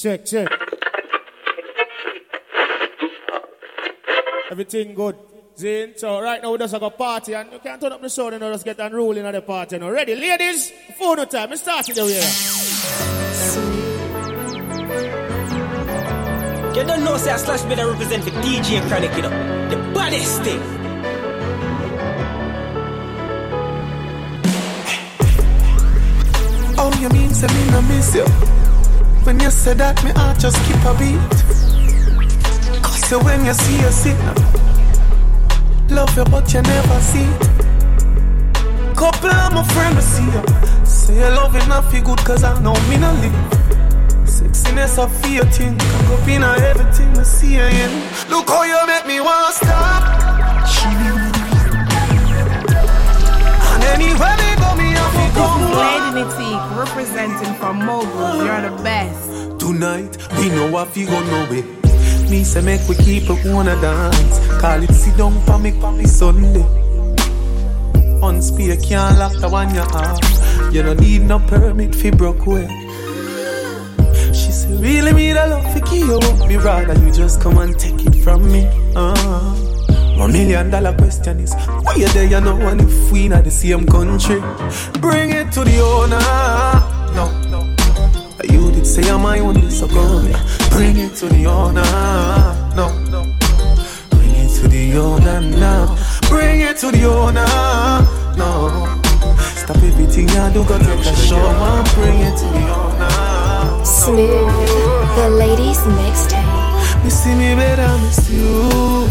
Check, check. Everything good. Zin. So right now we just have a party and you can't turn up the sound and I just get unruly in the party. Now ready, ladies? Phone time. Let's start with the way. You don't know, say I slash better represent the DJ and Chronic, you know. The baddest thing. Oh, you mean say me no miss you? When you say that, me heart just keep a beat. Cause you when you see you signal, love you but you never see it. Couple of my friends see you, say you love not feel good cause I know me no live. Sexiness I feel thing, can go in everything I see you in. Look how you make me wanna stop. And anywhere Lady Nitique, representing from Mogul. You're the best. Tonight, we know what we go no way. Me say make we keep it wanna dance. Call it sit down for me, for me Sunday. On spear can't lock the one you have. You don't need no permit fi broke way. She say really me the love fi you up. Me rather you just come and take it from me. Uh. One million dollar question is why you there? You know, and if we not the same country, bring it to the owner. No, no. You did say I'm my only, so come here. Bring it to the owner. No, no. Bring it to the owner now. Bring it to the owner. No. Stop everything you do, go take a show and bring it to the owner. Smooth, the ladies mixtape. See me better miss you,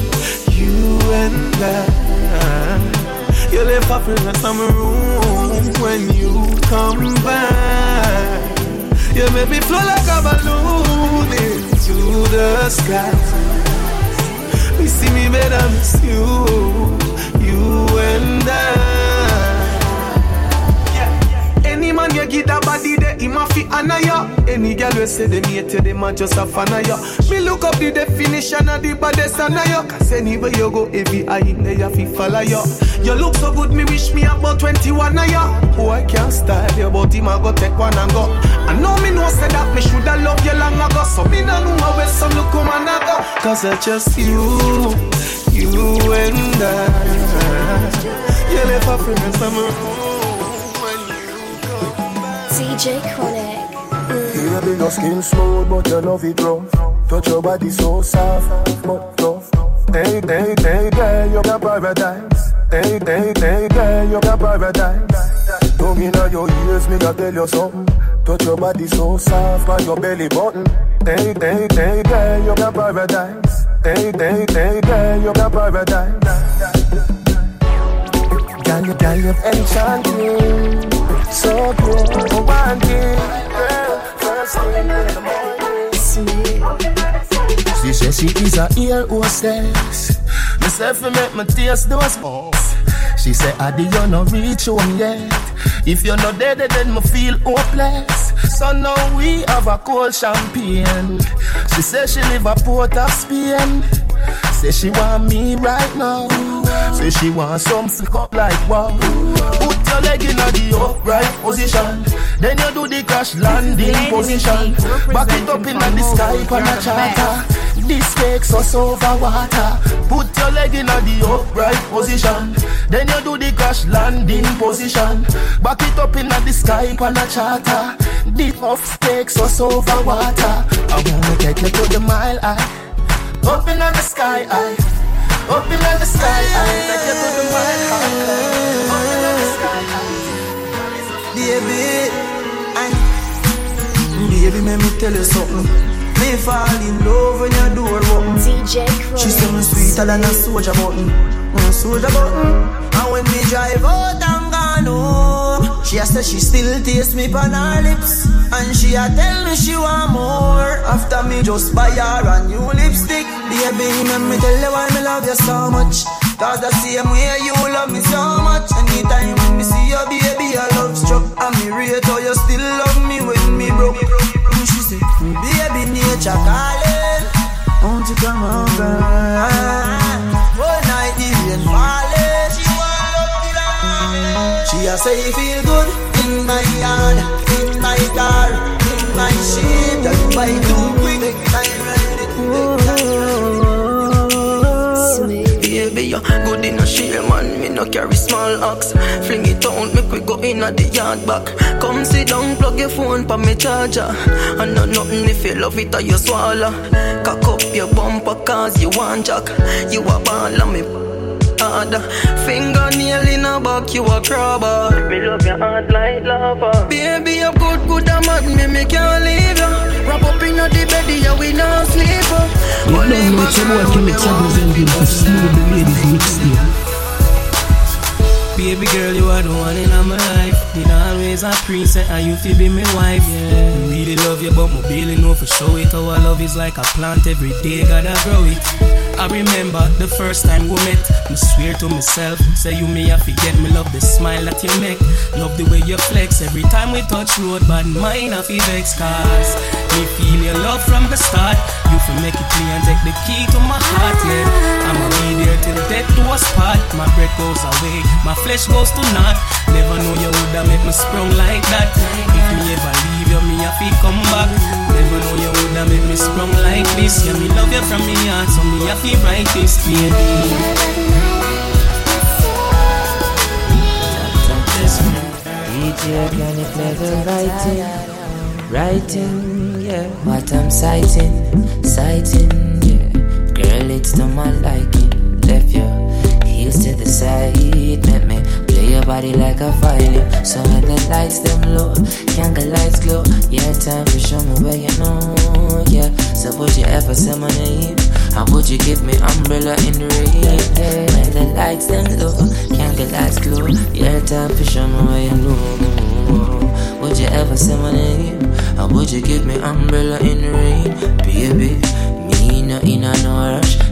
you and I. You left off in the summer room when you come back. You make me flow like a balloon into the sky. Me see me better miss you, you and I. Any man you give that body there, him a fi honor ya. Any girl we say them hate you, them a just a fan of ya. Me look up the definition of the baddest honor ya. Cause anywhere you go, every eye there you fi follow ya. You look so good, me wish me about 21 of ya. Oh, Boy can't style you, but him a go take one and go. I know me know say that me shoulda love you long ago. So me no know where some look come and I go. Cause I just you, you and I. You left a friend summer DJ Chronic. Baby, your skin smooth, but you love it rough. Touch your body so soft, but tough. Hey, hey, hey, hey, you got paradise. Hey, hey, hey, hey, you got paradise. Tongue inna your ears, me gotta tell you something. Touch your body so soft, on your belly button. Hey, hey, hey, hey, you got paradise. Hey, hey, hey, hey, you got paradise. Girl, you, girl, you enchanting. So pure, I want it. Girl, first thing in the morning. She said she is a ear hostess. Myself fi make my taste those balls. She said, Adi, you no reach home yet. If you're not dead, then me feel hopeless. So now we have a cold champagne. She said she live a port of Spain. Say she want me right now. Say she want some flick up like wow. Put your leg in the upright position. Then you do the crash landing position. Back it up in the sky on a charter. This takes us over water. Put your leg in the upright position. Then you do the crash landing position. Back it up in the sky on a charter. This off takes us over water. I wanna take you to the mile high. Up in the sky high. Up in the sky high. Take you to the mile high. Up in the sky high. Baby, I, baby, let me tell you something. Me fall in love when your door open. DJ She say me Chronic. sweeter than a soldier button, a soldier button. And when me drive out and gone home, she a say she still taste me on her lips, and she a tell me she want more. After me just buy her a new lipstick, baby, let me tell you why me love you so much. Cause the same way you love me so much. Anytime when me see you, baby, I love struck. And me rate how you still love me when me broke. And she say, baby, nature calling. Won't you come over? One night rain falling. She want love She a say feel good in my yard, in my car, in my shit. Just buy too quick. Time. Baby, you good in a share, man. Me no carry small axe. Fling it out, make we go in at the yard back. Come sit down, plug your phone pa me charger. I know nothing if you love it or you swallow. Cock up your bumper cause you want jack. You a ball me harder. Fingernail in a back, you a crabber. Me love your heart like lava. Baby, you good, good and mad, me me can't leave ya. Wrap up in a the bed, yeah, we not sleep. Uh. You don't know it's your boy Kimmy representing for Smooth the Ladies Mixtape. Baby girl, you are the one in my life. Did always a princess, and you feel be my wife. Yeah. Really love you, but my really know for sure it. Our love is like a plant, every day gotta grow it. I remember the first time we met. I swear to myself, say you me I forget me love the smile that you make. Love the way you flex every time we touch road, but mine I feel vex cause me feel your love from the start. You for make it clear and take the key to my heart, yeah. I'ma be there till death do us part. My breath goes away, my flesh goes to naught. Never know you woulda make me sprung like that. If me ever leave you, me I feel come back. Never know you woulda make me sprung like this. Yeah, me love you from me heart, so me I feel right this, baby. DJ, you play the writing? Writing, yeah. What I'm citing, citing, yeah. Girl, it's to my liking. Left your heels to the side, make me your body like a fire. So when the lights them low, candle lights glow. Yeah, time to show me where you know, yeah. So would you ever say my name? How would you give me umbrella in the rain? When the lights them low, candle lights glow. Yeah, time to show me where you know. Would you ever say my name? How would you give me umbrella in the rain? Baby, me no in a no rush.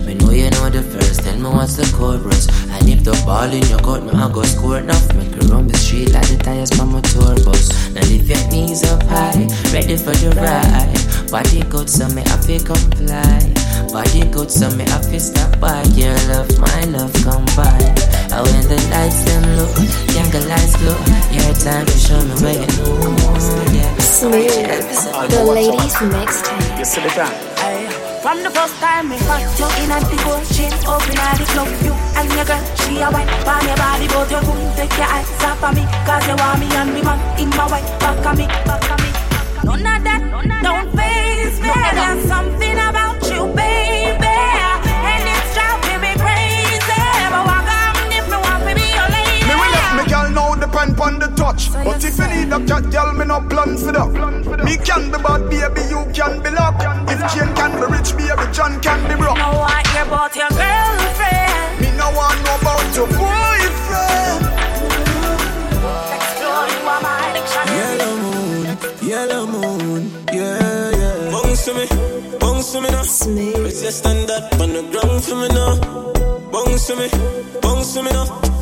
Me what's the chorus. And if the ball in your court, me I go score enough. Make you run the street like the tires from a tour bus. Now lift your knees up high, ready for the ride. Body good, so me I feel comply. Body good, so me I feel stop by. Your love, my love combine. And when the lights them low, younger lights glow. Your time to show me where you know. Yeah. Smooth. The ladies mixtape. From the first time we fuck you in at the ocean, open at the club, you and your girl, she a white, on your body, but you couldn't take your eyes off of me, cause you want me and me man in my white, back of me, me. None of that, don't face me, there's something about touch. But if you need a cat, girl, me no plan for that. Me can be bad, baby, you can be luck. If Jane can be rich, baby, John can be broke. No want hear about your girlfriend. Me no want know about your boyfriend. Explore you are my addiction. Yellow moon, yellow moon, yeah, yeah. Bounce to me, bounce to me now. Smooth. Let's stand up on the ground for me now. Bounce to me, bounce to me now.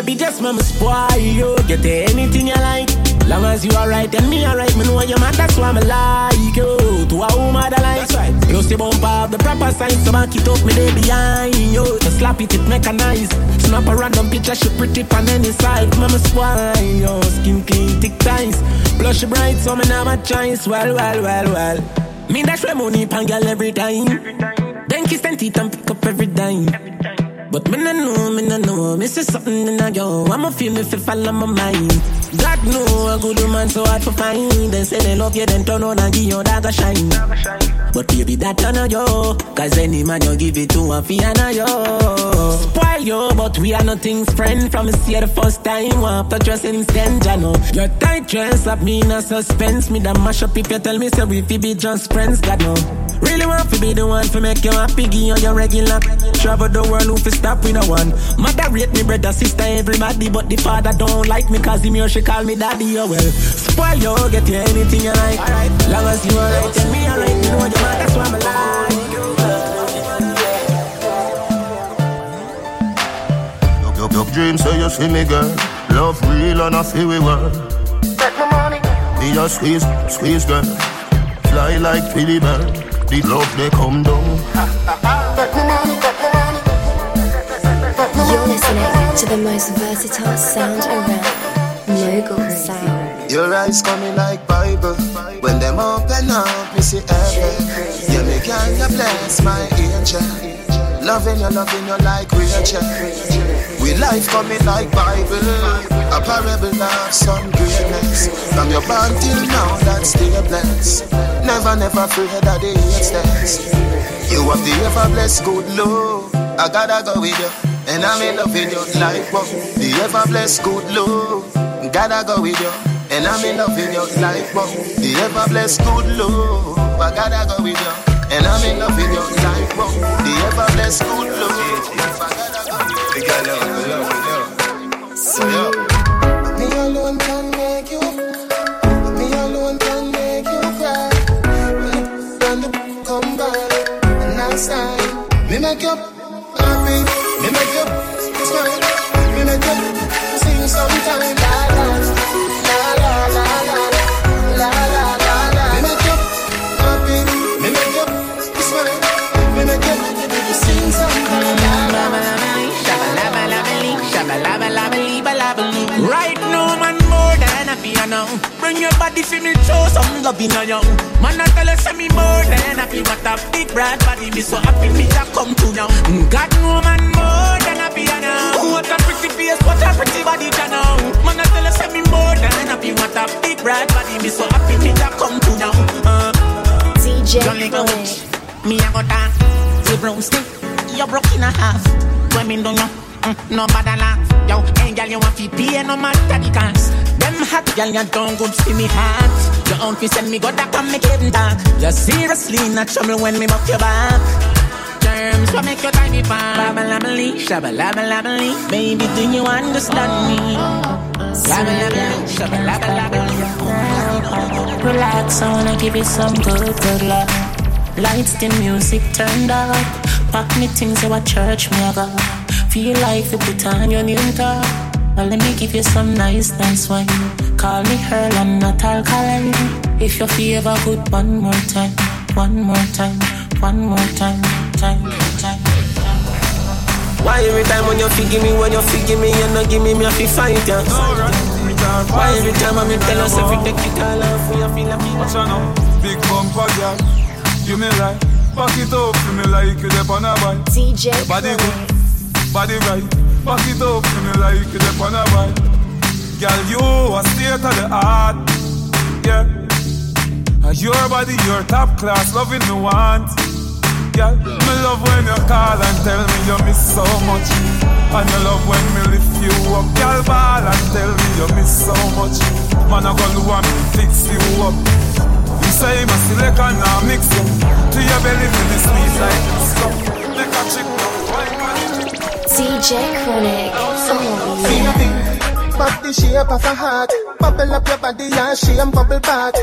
Yeah, yeah, me. Baby, just mama spoil you. Get anything you like. Long as you alright and me alright, me know you man, that's why me like you. To a woman that like. That's right. Plus the bump up the proper sign, so back it up me day behind you. To slap it, it mechanized. Snap a random picture, she pretty on any side. Mama spoil you. Skin clean, thick ties. Blush bright, so me never choice. Well, well, well, well. Me dash my money pan girl every time. Then kiss and teeth and pick up every dime. But me no know, me no know. Me see something in a yo. I'ma feel me fall on my mind. God know a good woman so hard to find. They say they love you, then turn on and give your a shine. But baby, that turn on yo. Cause any man you give it to a fiana yo. Spoil yo, but we are nothing's friend. From see the first time, want to dress instant, ya know. Your tight dress up me in a suspense. Me that mash up if you tell me say we be just friends, God know. Really want to be the one to make you happy, give you your regular. Travel the world, who fi stop with no one. Mother rate me brother, sister, everybody, but the father don't like me cause him here she call me daddy, oh well. Spoil you, get you anything you like. Alright, long as you alright, tell me alright, you know man, that's why I'm like. Your, your dreams say you see me, girl. Love real and I feel we work. Take my money. Be a squeeze, squeeze, girl. Fly like Philly bird. The love they come down. You're listening to the most versatile sound around. Mogul Sound. Your eyes coming like Bible. When them open up, me see heaven. Yeah, me can you bless my angel. Loving you, loving you like Rachel. We life coming like Bible. A parable of some greatness. From your born till now, that's still blessed. Never, never afraid of the hate You have the ever blessed good love. I gotta go with you. And I'm in love with you like what? The ever blessed good love. Gotta go with you. And I'm in love with you like what? The ever blessed good love. I gotta go with you. And I'm in love with you like what? The ever blessed good love. I gotta go with you. love, love. So, Me alone can make you. Me alone can make you cry. When the come back, and I say, me make you happy. Me make you now. Man, more than a piano. Bring your body for me, show some love in a young. Man, I tell you, say me more than happy. What a big broad body, me so happy me that come to now. God no man more than happy now. What a pretty face, what a pretty body now. Man, I tell you, say me more than happy. What a big broad body, me so happy me that come to now. Uh, DJ Me a go dance, the brown stick, you broke in a half. Me don't know, mm, no bother laugh. Yo, ain't girl, you want to pay no matter the cost. Them hot girl, you don't go see me hot. Your uncle send me go that and make it dark. You're seriously not trouble when me mock your back. Terms what make your time labba shabba labba labba Baby, do you understand me? Labba labba Relax, I wanna give you some good, good love. Lights, the music turned up. Pack me things, you a church, me a. Feel like you put on your new top. Well, let me give you some nice, nice wine. Call me Earl, I'm not alkaline. If you feel ever good, one more time, one more time, one more time, time, time. Why every time when you feel me, when you feel me, you not give me, me I feel fight ya. Why every time I me tell us every take it all off, we feel like me. Watch out now, big bumper girl, give me right, back it up, feel me like you dep on a bike. DJ Body good, body right, back it up, feel me like you dep on a bike. Girl, you a state of the art, yeah. And Your body, your top class, loving the want. Girl, me love when you call and tell me you miss so much. And you love when me lift you up. Girl, ball and tell me you miss so much. Man, I gonna want me fix you up. You say my and now mix you. To your belly the sweet like stuff. Make a chick DJ Chronic. Oh. Pop the shape of a heart. Bubble up your body and shame bubble back.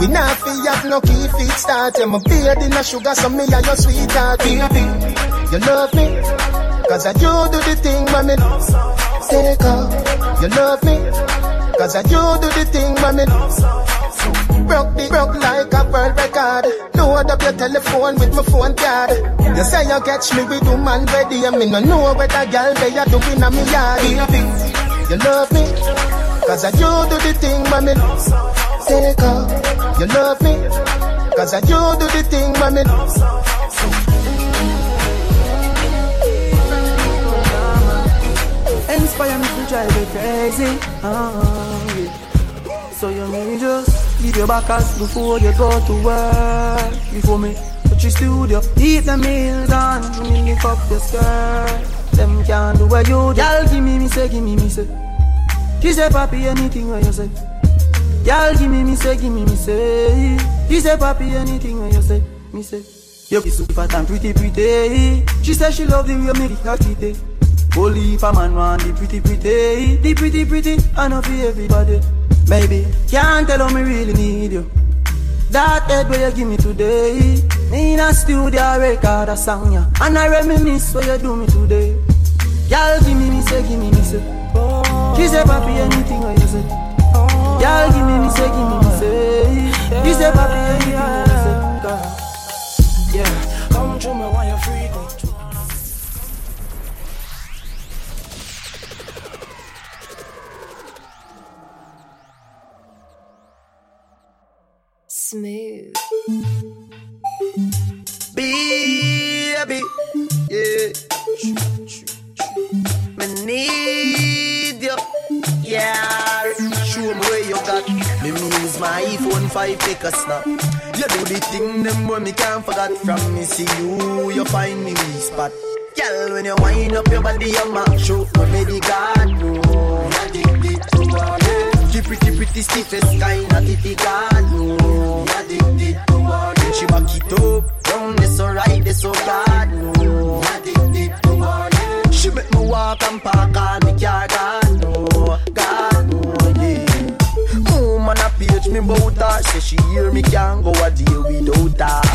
We not fi have no key feet start. Yeah, my beard in a sugar, so me and your sweetheart. You love me. Cause I you do the thing, mommy. Take off. You love me. Cause I you do the thing, mommy. Broke the broke like a world record. Load up your telephone with my phone card. You say you catch me with woman ready, and me no know whether girl they are doing a me yard. Baby, you love me, cause I you do the thing, mommy. Take off. You love me, cause I you do the thing, mommy. Inspire me to drive you crazy. Oh, yeah. So you may just give your back us before you go to work. Before me touch your studio, eat the meals. When you lift up your skirt, them can't do what you do. Y'all give me, me say, give me, me say. She say, papi, anything what you say. Y'all give me, me say, give me, me say. She say, papi, anything what you say, me say. You be super and pretty, pretty. She say she love the way it happy day. Only if a man want the pretty, pretty, the pretty, pretty, I know for everybody. Baby, can't tell how me really need you. That head where you give me today. Me in a studio I record a song, yeah. And I reminisce what you do me today. Y'all give me, me say, give me, me say. She say, papi, anything what you say. Y'all give me, me say, give me, me say. She say, papi, anything Baby, yeah. Me need you, yeah. Show me where you got. Me use my iPhone 5 take a snap. You do the thing them when me can't forget from me. See you, you find me spot. Girl, when you wind up your body, you mash. But me the God, no. She pretty, pretty stiffest kind of titty God, no. Addicted to all it. She back it up, down this so right, this so God, no. Addicted to all. She make me walk and park on me car, God, no. God, no, yeah. Woman a page me bout her, say she hear me can't go a day without her.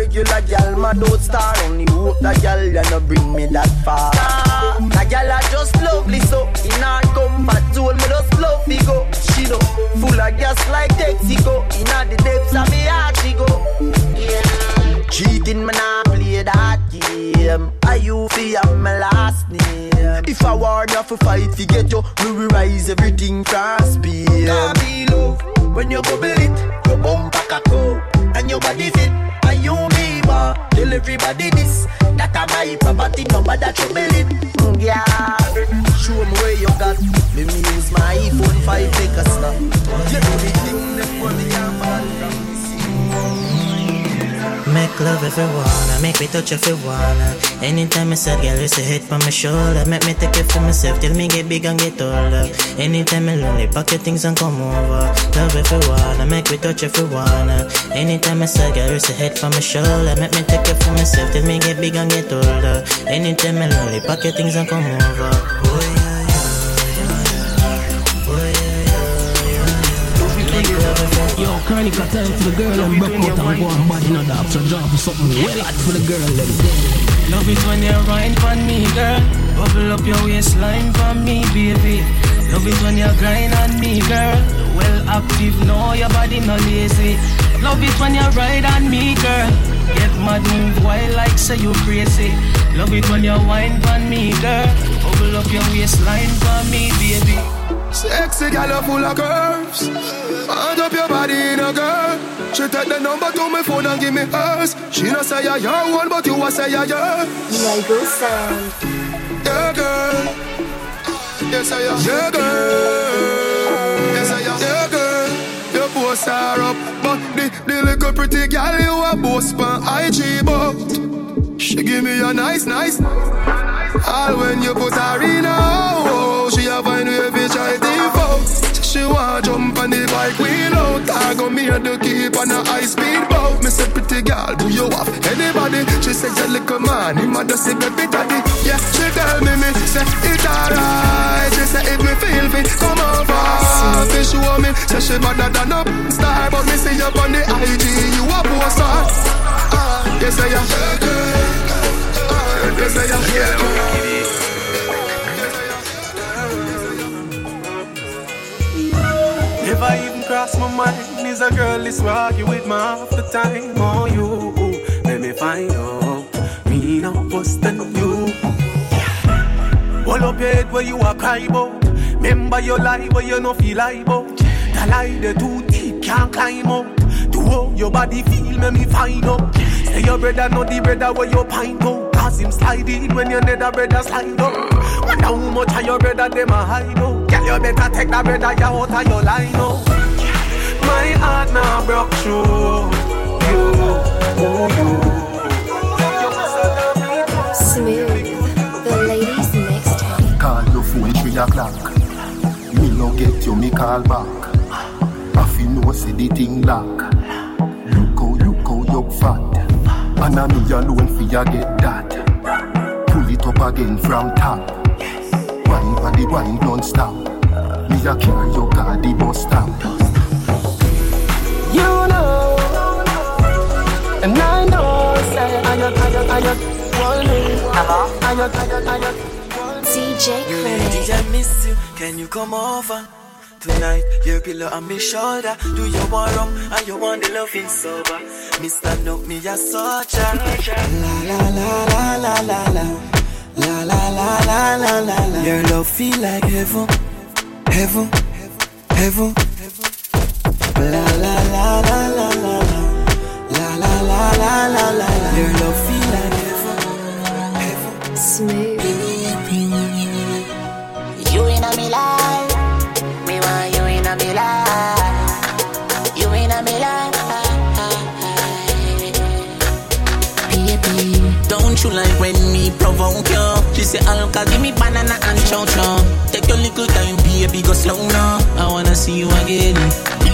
Regular gal, my don't star Only hope that gal ya no bring me that far. That gal are just lovely so In her comfort zone, me just love me go. She know, full of gas like Texaco. In the depths of me heart she go. Yeah. Cheating me nah play that game. I you have my last name. If I warn you for fight fi get you. Will rise everything from speed Can't be love When you bubble it, your bump back a go And your body fit. And you me ma Tell everybody this That a my property number that you it mm, Yeah. Show me where you got. Me me use my iPhone 5 take a snap. You know the thing that fall from Make love if you wanna, make me touch if you wanna. Anytime I said, girl, you say hit on my shoulder. Make me take it for myself till me get big and get older. Anytime I lonely, pack your things and come over. Love if you wanna, make me touch if you wanna. Anytime I said, girl, you say hit on my shoulder. Make me take it for myself till me get big and get older. Anytime I lonely, pack your things and come over. Oh, Chronic, time for the girl and broke out and go on body no dog. So drop something well hot for the girl them. Love it when you ride for me, girl. Bubble up your waistline for me, baby. Love it when you grind on me, girl. Well active, no, your body no lazy. Love it when you ride on me, girl. Get mad, move wild like say you crazy. Love it when you wine for me, girl. Bubble up your waistline for me, baby. Sexy gal full of curves. Hand up your body in a girl. She take the number to my phone and give me hers. She not say i young one, but you a say I your. Lego sound. Yeah, girl. Yes, I am. Yeah, girl. Yes, I am. Yeah, girl. Your posts are up, but the the little pretty gal you a boss pan IG, but she give me a nice, nice. All when you put her in a oh, she a find way want jump on the bike wheel out. I go me and the keep on a high speed boat. Me say pretty girl, do you have anybody? She say your little man, him a just say baby daddy. Yeah, she tell me me say it alright. She say if me feel fit, come over. She show me say she better than a star, but me see you on the IG, you a poster. Uh, yes I am. Yes I am. Cross my mind is a girl is argue with me half the time. Oh, you, let me find out. Me no bust than you. Hold up your head where you are cry about. Remember your lie where you no feel like about. The lie the too deep can't climb up. To how your body feel, make me find out. Say your brother know the brother where you pint out. Cause him slide in when your nether brother slide up. Wonder how much of your brother them a hide out. Girl, you better take that brother out of your line out. My heart now broke through you, oh you. Smooth. The ladies mixtape. Call your phone three o'clock. Me no get you, me call back. I feel no say the thing lock. Look how, look how you fat. And I me alone for ya get that. Pull it up again from top. Wine for the wine don't stop. Me a carry your car the bus stop. You know, and I know, say, I got, I got, I got, one Hello? I got, I got, I got. DJ You Clinic. I miss you. Can you come over? Tonight, your pillow on me shoulder. Do you want rum and you want the loving sober? Mr. Knock me a soldier. La la la la la la la. La la la la la la la. Your love feel like heaven, heaven, heaven. La la la la la la la la la la la la la. Your love feel like heaven, heaven. Smooth. You in me life, me want you in me life. You in me life. Don't you like when me provoke you? She say Alka, give me banana and chow chow. Take your little time, baby, go slow now. I wanna see you again.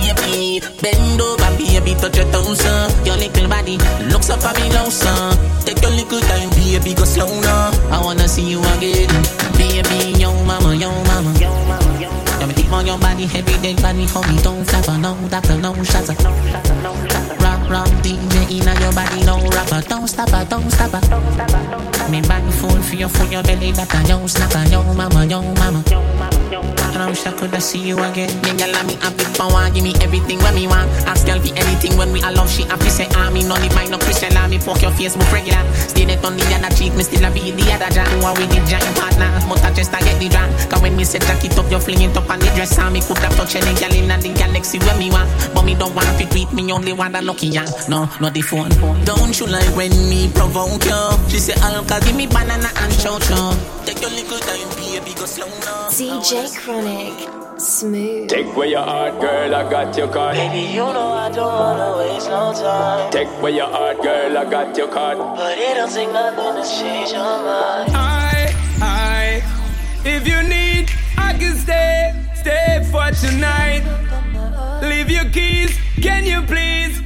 Baby, bend over, baby, touch your toes, uh. Your little body looks up at me now, son. Take your little time, baby, go slow now. I wanna see you again. Baby, yo mama, yo mama. Yo mama, yo. Me deep on your body, every day, body, hold me, don't stop, no, doctor, no shots. Rock, rock, DJ, inna your body, no rapper, don't stop, don't stop, don't stop. Me body full for your, for your belly, that a yo snapper, yo mama, yo mama. And I wish I could have see you again. Me girl, me have it power, give me everything when me want. Ask girl for anything when we allow she happy say ah me no need mine no Christian lah me poke your Facebook regular. Stay there on the other cheek, me still a be the other jam. Who are with the giant partner? But I just I get the drunk. Cause when me say jack it up, you fling it up on the dress. And me could have touched any girl in the galaxy when me want. But me don't want to tweet me only want a lucky young. No, not the phone. Don't you like when me provoke you? She say Alka give me banana and chow chow. Take your little time, baby, go slow now. DJ Chronic, smooth. Take where your heart, girl, I got your card. Baby, you know I don't wanna waste no time. Take where your heart, girl, I got your card. But it don't take nothing to change your mind. I, I, if you need, I can stay, stay for tonight. Leave your keys, can you please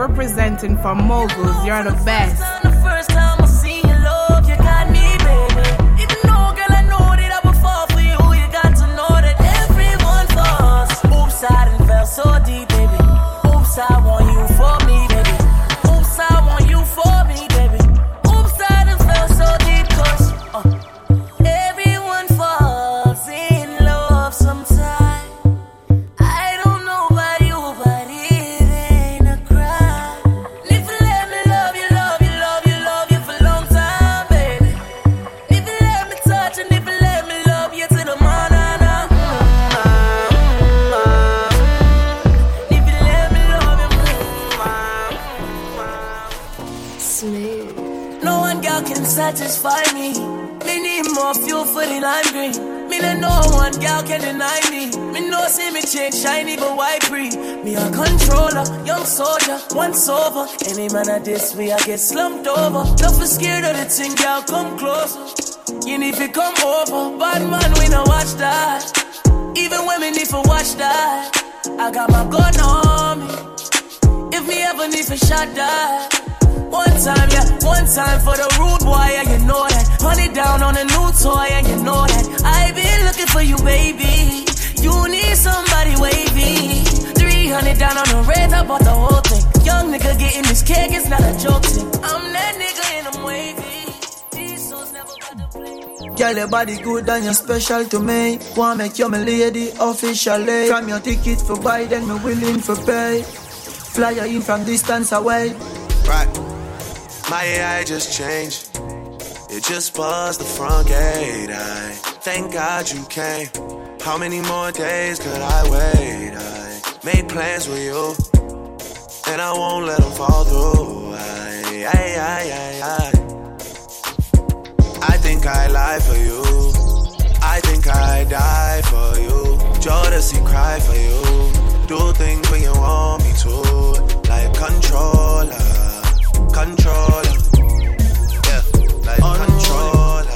Representing for Moguls. You're the best. Soldier, once over. Any man at this way I get slumped over. Don't be scared of the thing, girl, come closer. You need to come over, bad man, we no watch that. Even women need to watch that, I got my gun on me. If me ever need to shot that. One time, yeah, one time for the rude boy, yeah, you know that. Honey down on a new toy, yeah, you know that. I been looking for you, baby. You need somebody wavy. 300 down on the red, I bought the whole thing. Young nigga getting this cake, it's not a joke thing. I'm that nigga and I'm wavy. These souls never got to play. Girl, your body good and you're special to me. Wanna make you my lady officially. From your ticket for buy, then me willing for pay. Fly you in from distance away. Right. My AI just changed. It just buzzed the front gate. I thank God you came. How many more days could I wait? I made plans with you, and I won't let them fall through. I, I, I, I, I. I think I lie for you. I think I die for you. Jodeci cry for you. Do things when you want me to, like controller, controller, yeah, like controller.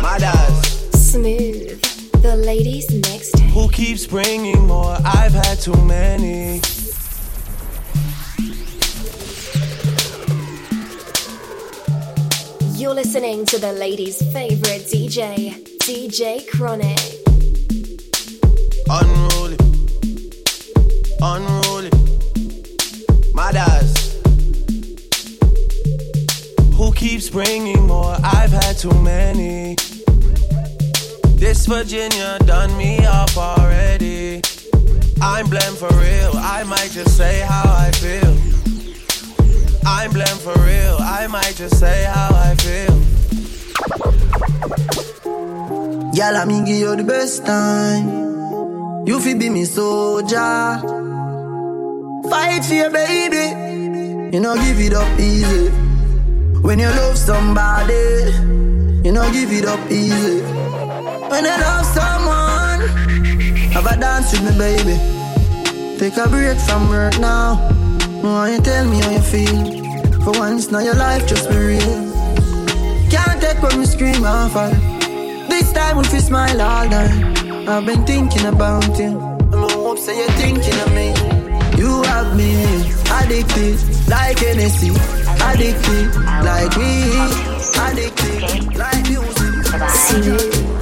Mothers, Smooth. The ladies next. Who keeps bringing more? I've had too many. You're listening to the ladies' favorite DJ, DJ Chronic. Unruly, unruly. Mothers, keeps bringing more. I've had too many. This Virginia done me off already. I'm blamed for real. I might just say how I feel. I'm blamed for real. I might just say how I feel. Girl, I me give you the best time. You fi be me soldier. Fight for your baby. You know give it up easy. When you love somebody, you know give it up easy. When you love someone, have a dance with me, baby. Take a break from work now. Why you tell me how you feel? For once, now your life just be real. Can't take when me scream and fall. This time we fi smile all night. I've been thinking about you. I hope say you're thinking of me. You have me addicted like Hennessy, addicted like weed, addicted like music. See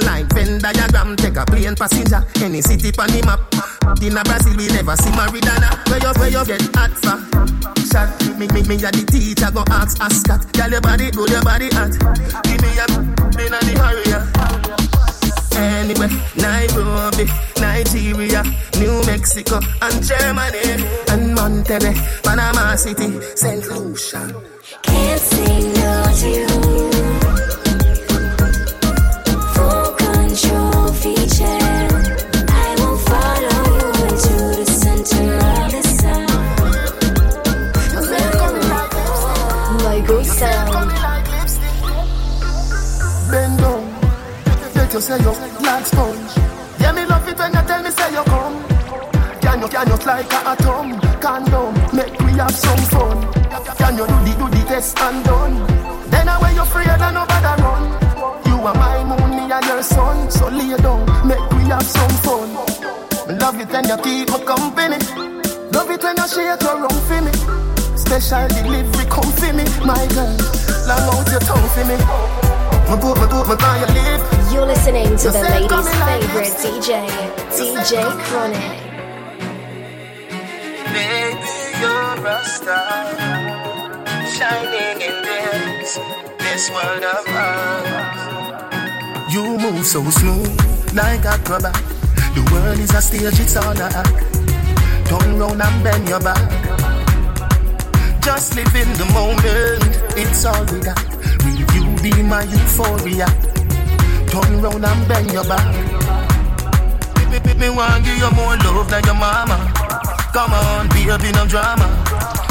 go like Venn diagram. Take a plane passenger. Any city on the map. In a Brazil, we never see Maridana. Where you, where you get hot for? Shot. Me, me, me a the teacher go ask Ascot. Girl, your body, do your body hot. Give me a, in a the area. Anyway, Nairobi, Nigeria, New Mexico, and Germany, and Monterrey, Panama City, St. Lucia. Can't say no to you. You say you like sponge. Yeah, me love it when you tell me say you come. Can you, can you like a atom? Down, make we have some fun. Can you do the, do the test and done? Then I when you afraid and nobody run. You are my moon, me and your sun. So lay down, make we have some fun. Love it when you keep me company. Love it when you shake your rum for me. Special delivery come for me, my girl. Long out your tongue for me. Me put, me put, me by your lip. You're listening to the ladies' favorite DJ, DJ Chronic. Baby, you're a star, shining in this this world of ours. You move so smooth, like a acrobat. The world is a stage, it's all a act. Turn round and bend your back. Just live in the moment, it's all we got. Will you be my euphoria? Turn round and bend your back. Me, me, me want give you more love than your mama. Come on, baby, no drama.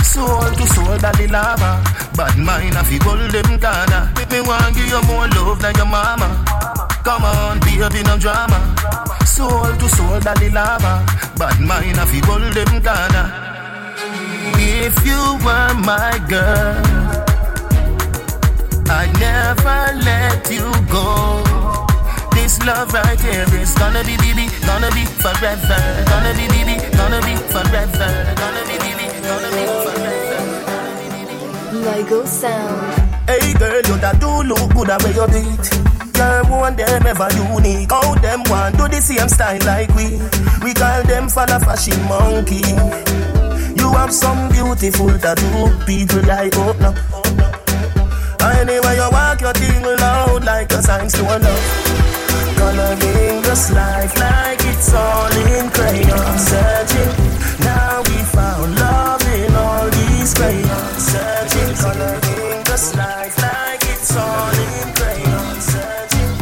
Soul to soul, daddy lava. Bad mind, I feel hold them corner. Me, me want give you more love than your mama. Come on, baby, no drama. Soul to soul, daddy lava. Bad mind, I feel hold them corner. If you were my girl, I'd never let you go. This love right here is gonna be baby, gonna be forever. Gonna be baby, gonna be forever. Gonna be baby, gonna be forever. Lego sound. Hey girl, you that do look good at where you beat. Girl, one them ever unique. All them want do the same style like we. We call them for the fashion monkey. You have some beautiful tattoo, people like oh no. Anyway, you walk your thing loud like a sign to love. Coloring this life like it's all in crayon searching. Now we found love in all these crayons searching. Coloring this life like it's all in crayon searching.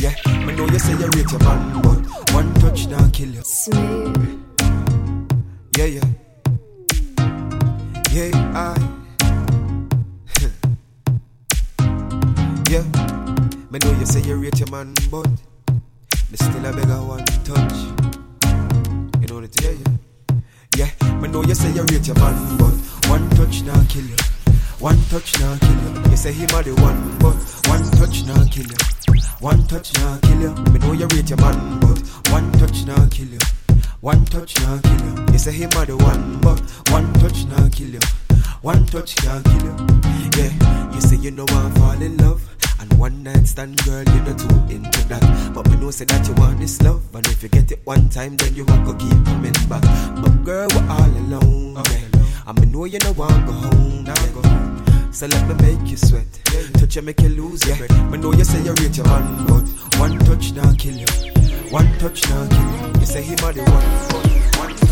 Yeah, I know you say you rate your man, but one touch now kill you. Smooth. Yeah, yeah. Yeah, I. yeah. Me know you say you rate your man, but me still a bigger one touch. You know what I yeah, yeah. Yeah, me know you say you rate your man, but one touch now kill you. One touch now kill you. You say him a the one, but one touch now kill you. One touch now kill you. Me know you rate your man, but one touch now kill you. One touch now kill you. You say him a the one, but one touch now kill you. One touch can't kill you. Yeah, you say you know I fall in love. And one night stand, girl, you're not too into that. But me know say that you want this love. And if you get it one time, then you want to keep coming back. But girl, we're all alone. Okay. And me know you know want go home. Now go home. So let me make you sweat. Touch you make you lose your breath. Know you say you rate your man, but one touch now kill you. One touch now kill you. You say him a the one, but one touch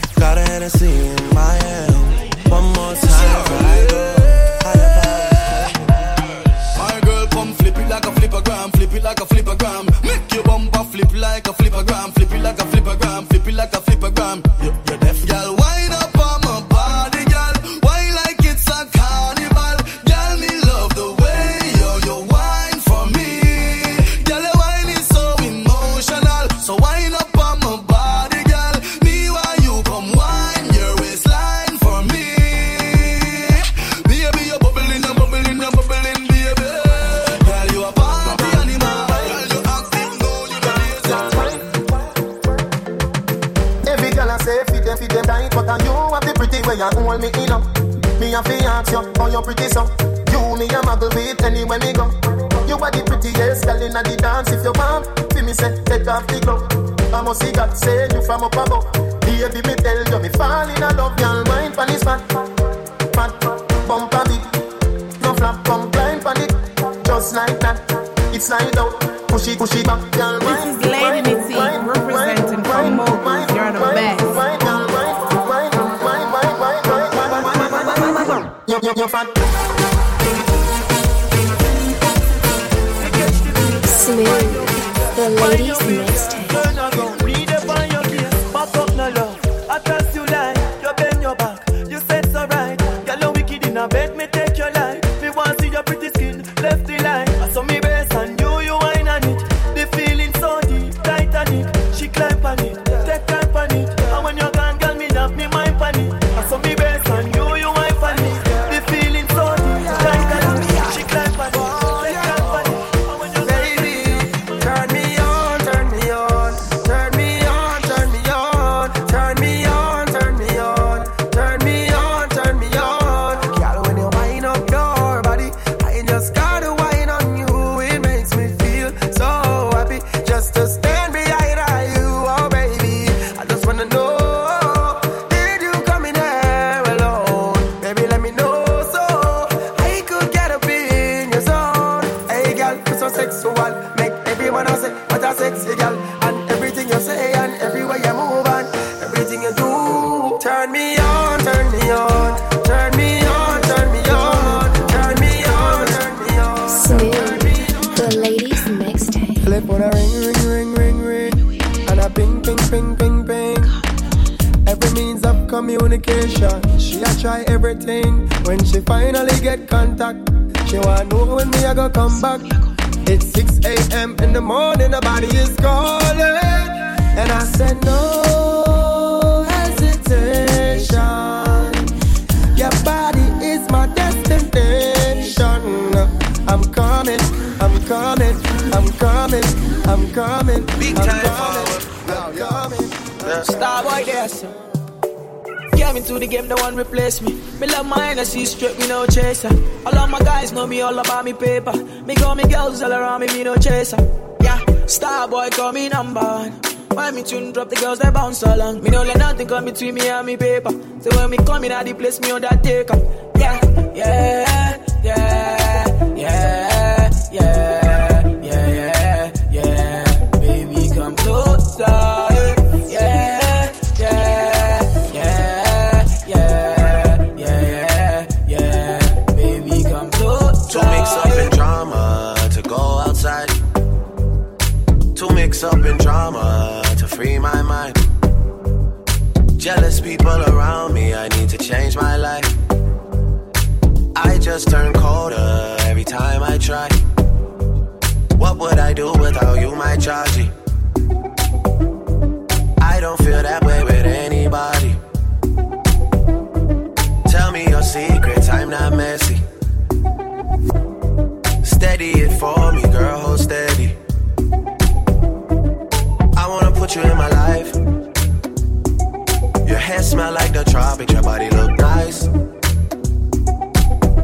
Got a Hennessy in my hand. One more time before I go. My girl, come flip it like a flippergram, flip it like a flippergram. Make your bumper flip like a flippergram, flip it like a flippergram, flip it like a flippergram. You, but and you have the pretty way you hold me in up. Me a fi ask you how you pretty so. You me a muggle with anywhere me go. You are the prettiest girl inna the dance. If you want, fi me say take off the glove. I must see God say you from up above. Baby, me tell you me fall in love. Girl, mind pon this fat, fat, bumper big. No flap, come climb pon it, just like that. It's slide out, push it, push it back, girl. This is Lady Smooth, the ladies mixtape. One replace me. Me love my energy, straight, me no chaser. All of my guys know me all about me paper. Me got me girls all around me, me no chaser. Yeah, star boy call me number one. When me tune drop, the girls they bounce along. Me no let nothing come between me and me paper. So when me come in, I the place me on that take up. Yeah, yeah, Jealous people around me, I need to change my life. I just turn colder every time I try. What would I do without you, my Georgie? I don't feel that way with anybody. Tell me your secrets, I'm not messy. Steady it for me, girl, hold steady. I wanna put you in my life. Your hair smell like the tropics, your body look nice.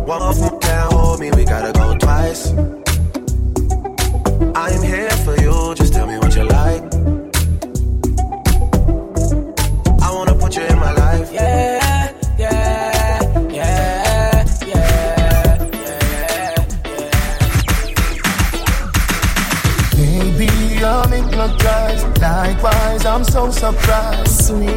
One more foot can't hold me, we gotta go twice. I'm here for you, just tell me what you like. I wanna put you in my life. Yeah, yeah, yeah, yeah, yeah. Baby, I'm hypnotized. Likewise, I'm so surprised. You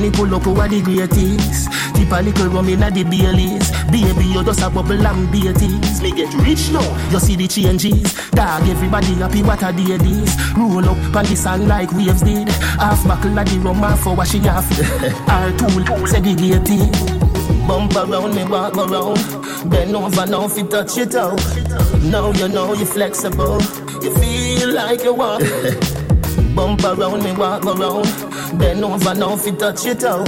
Money pull up over the greatest. Tip a little rum inna the Baileys. Baby, you just a bubble and beaties. Me get rich now. You see the changes. Dog, everybody happy. What a day this. Roll up on the sun like waves did. Half buckle of the rum, half for wash it off. Our tool segregated. Bump around me, walk around. Bend over now, if you touch it out. Now you know you're flexible. You feel like you want. Bump around me, walk around. Bend over now, if you touch it out.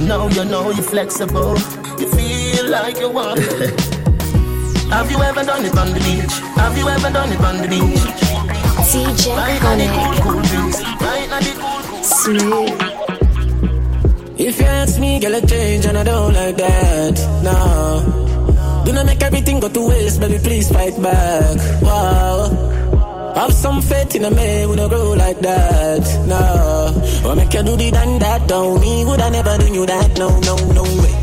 Now you know you're flexible. You feel like you want. Have you ever done it on the beach? Have you ever done it on the beach? DJ Right on the cool, cool. Right on the cool, cool Smooth. If you ask me, girl, I change and I don't like that. No. Do not make everything go to waste, baby, please fight back. Wow. Have some faith in a man, we don't grow like that. No. Or make you do the done that, don't me. Would I never do you that? No, no, no way.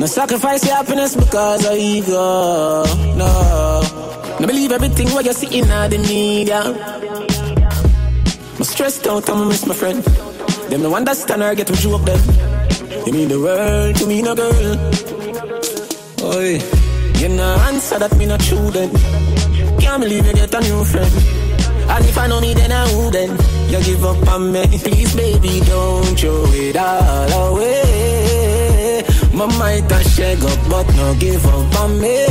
No sacrifice your happiness because of ego. No. No believe everything what you're see in the media. I'm stressed out, I'm miss my friend. Them no understand or get to joke them. You mean the world to me, no girl. Oi, you no answer that me not true then. Can't believe you get a new friend. And if I know me, then I would then. You give up on me, please, baby, don't throw it all away. My might a shake up, but no give up on me.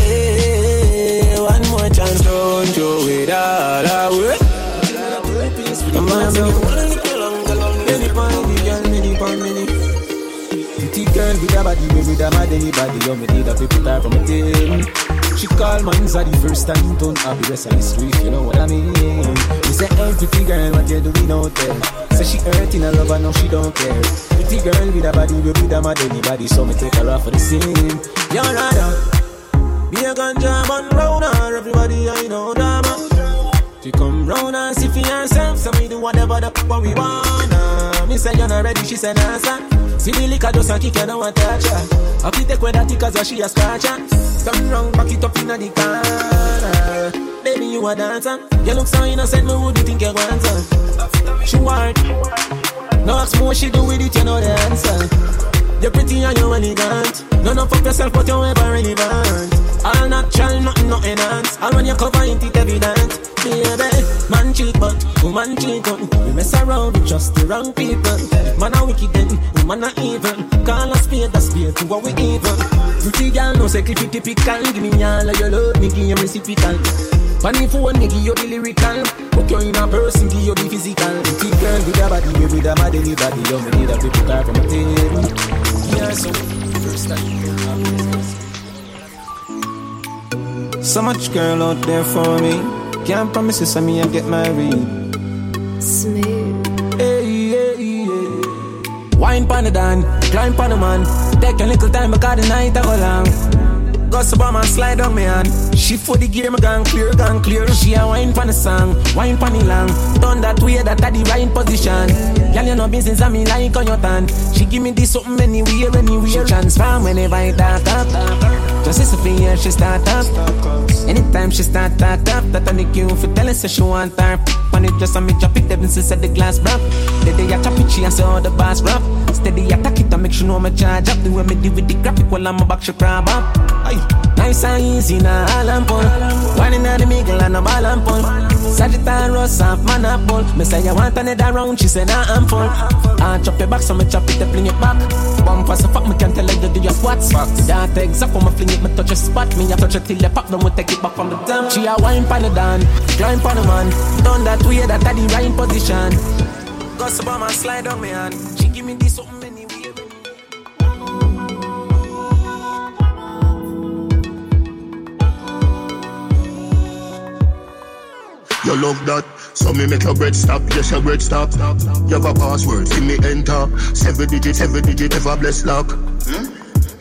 One more chance, don't throw it all away. Girl with a body, baby, with a mad anybody. You me need a people type from a team. She call at the first time, don't the rest of the street, you know what I mean? You say, hey, pretty girl, what you doing out there? Say she hurting her lover, no, she don't care. Pretty girl with a body, baby, with a mad anybody. So me take her off for the scene. You're right up. Be a ganja man round her, everybody I know that. She come round and see for herself, so we do whatever the fuck we wanna. Me say you're not ready, she said answer. See the liquor just a kick, you don't want touch her. I fi take with that cause she a scratch her. Turn round, back it up inna the corner. Baby, you a dancer. You look so innocent, me wouldn't think you want her. She want. No ask me what she do with it, you know the answer. You're pretty and you're elegant. None of fuck yourself, but you're ever relevant. All natural, nothing, nothing enhance. All when you cover it, it evident. Baby, man cheat, but woman cheat on. We mess around with just the wrong people. Man a wicked then, woman a evil. Call a spade a spade to what we evil. Pretty girl, no clippy typical. Give me all of your love, me give you reciprocal. Funny phone, me give you the lyrical. Put you in a person, give you the physical. Pretty girl with a body, baby, with a mad anybody. You me need a people car from a table. Yeah, so first time. So much girl out there for me. Can't promise you some me I get married. Smooth. Hey, hey, hey. Wine pon the dan, climb pon the man. Take a little time because the night I go long. Gus Obama slide on me hand. She for the game, me gone clear, gone clear. She a wine pon the song, wine pon the long. Done that way, that at the right position. Girl, you know business, I me like on your tan. She give me this something anywhere, anywhere. She transform whenever I talk up. Just listen for years, she start up. Anytime she start up, that I need you for telling her she want her. On it just on me drop it, them since the glass broke. The day I chop it, she say all the boss rough. Steady attack it, I make sure no me charge up. The way me do with the graphic while I'm a back, she crab up. Aye. Nice and easy, all I'm pull. One in the middle and a ball and pull. Sagittarius off man a pull. Me say you want another round, she say nah I'm full. I chop your back, so me chop it, I fling it back. Bumper so fuck me can't tell you do your squats. That exact when me fling it, me touch a spot. Me a touch it till you pop, then we take it back from the damn. She a wine pan the dan, climb pan the man. Done that way, that at the right position. Gus Obama slide on me hand. She give me this something anyway. You love that. So me make your bread stop, yes your bread stop. You have a password, see me enter. Seven digits, seven digit, never bless luck.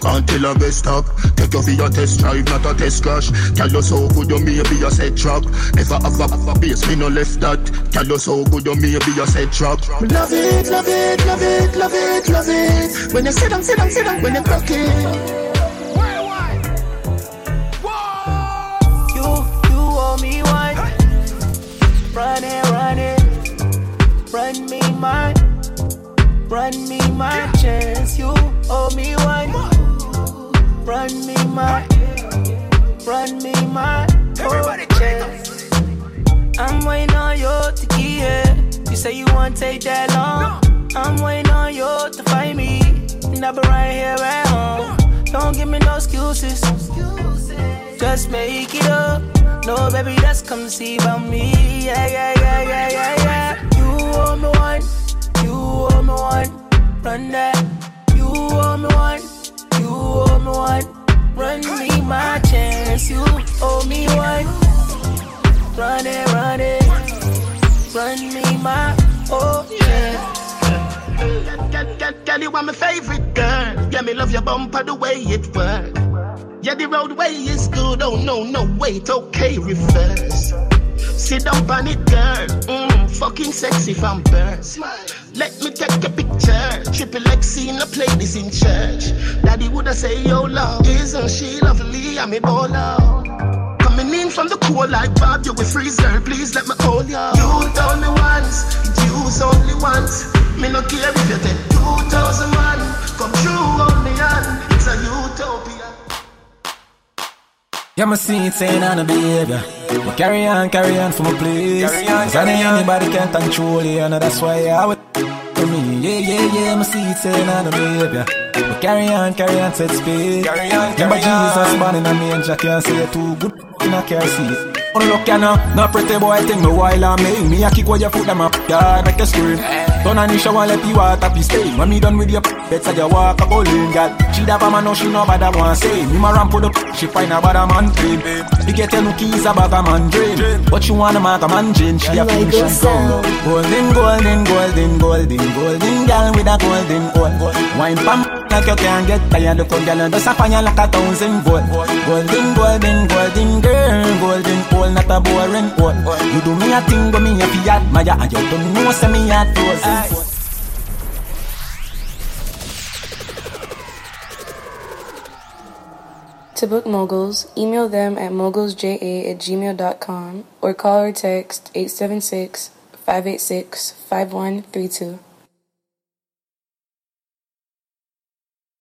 Can't tell a best stop. Take for your test drive, not a test crash. Tell you so good you maybe a set track. Never have a, have a base, me no left that. Tell you so good you maybe a set track. Love it, love it, love it, love it, love it. When you sit down, sit down, sit down, when you cook it. Mine. Run me my chance. You owe me one. Run me my. Run me my. Everybody chance. I'm waiting on you to get You say you won't take that long. I'm waiting on you to find me. And I'll be right here at home. Don't give me no excuses. Just make it up. No, baby, just come see about me. Yeah, yeah, yeah, yeah, yeah, yeah. Owe me one. You owe me one. Run that. You owe me one. You owe me one. Run me my chance. You owe me one. Run it, run it. Run me my oh yeah. Girl, you are my favorite girl. Yeah, me love your bumper the way it work. Yeah, the roadway is good. Oh no, no, wait, okay, reverse. Sit down on it, girl. Mm, fucking sexy from birth. Let me take a picture. Triple X in a play this in church. Daddy woulda say, Yo, love, isn't she lovely? I'm a baller. Coming in from the cool like Bob, you will freeze, girl. Please let me hold ya. You told me once, use only once. Me no care if you take two thousand man. Come true on me it's a utopia. Yeah, my see it saying on the behavior. But carry on, carry on for my place. Carry on, Cause I carry on. anybody can control you, and that's why I would for me. Yeah, yeah, yeah, my see it saying on the behavior. But carry on, carry on, set space. Carry on, Remember carry Jesus on. born in a manger, can't say too good in a car seat. Oh, look, you know, no pretty boy thing, me while I'm me. Me, I kick where you put them up, yeah, make a scream. Turn on the shower, let the water be stay. When me done with your better you walk a bowling, girl. She da man, no, she no bad one say. Me, my ramp put up, she find a bad man claim. You get your new keys about a man dream. But you wanna mark a man dream, she a finish and. Golden, golden, golden, golden, golden, girl with a golden gold. Wine pam like you can't get tired of girl and just a fire like a thousand volt. Golden, golden, golden girl, golden hole, not a boring hole. You do me a thing, but me a fi admire, and you don't know say me a frozen. To book moguls, email them at mogulsja at gmail.com or call or text 876 586 5132.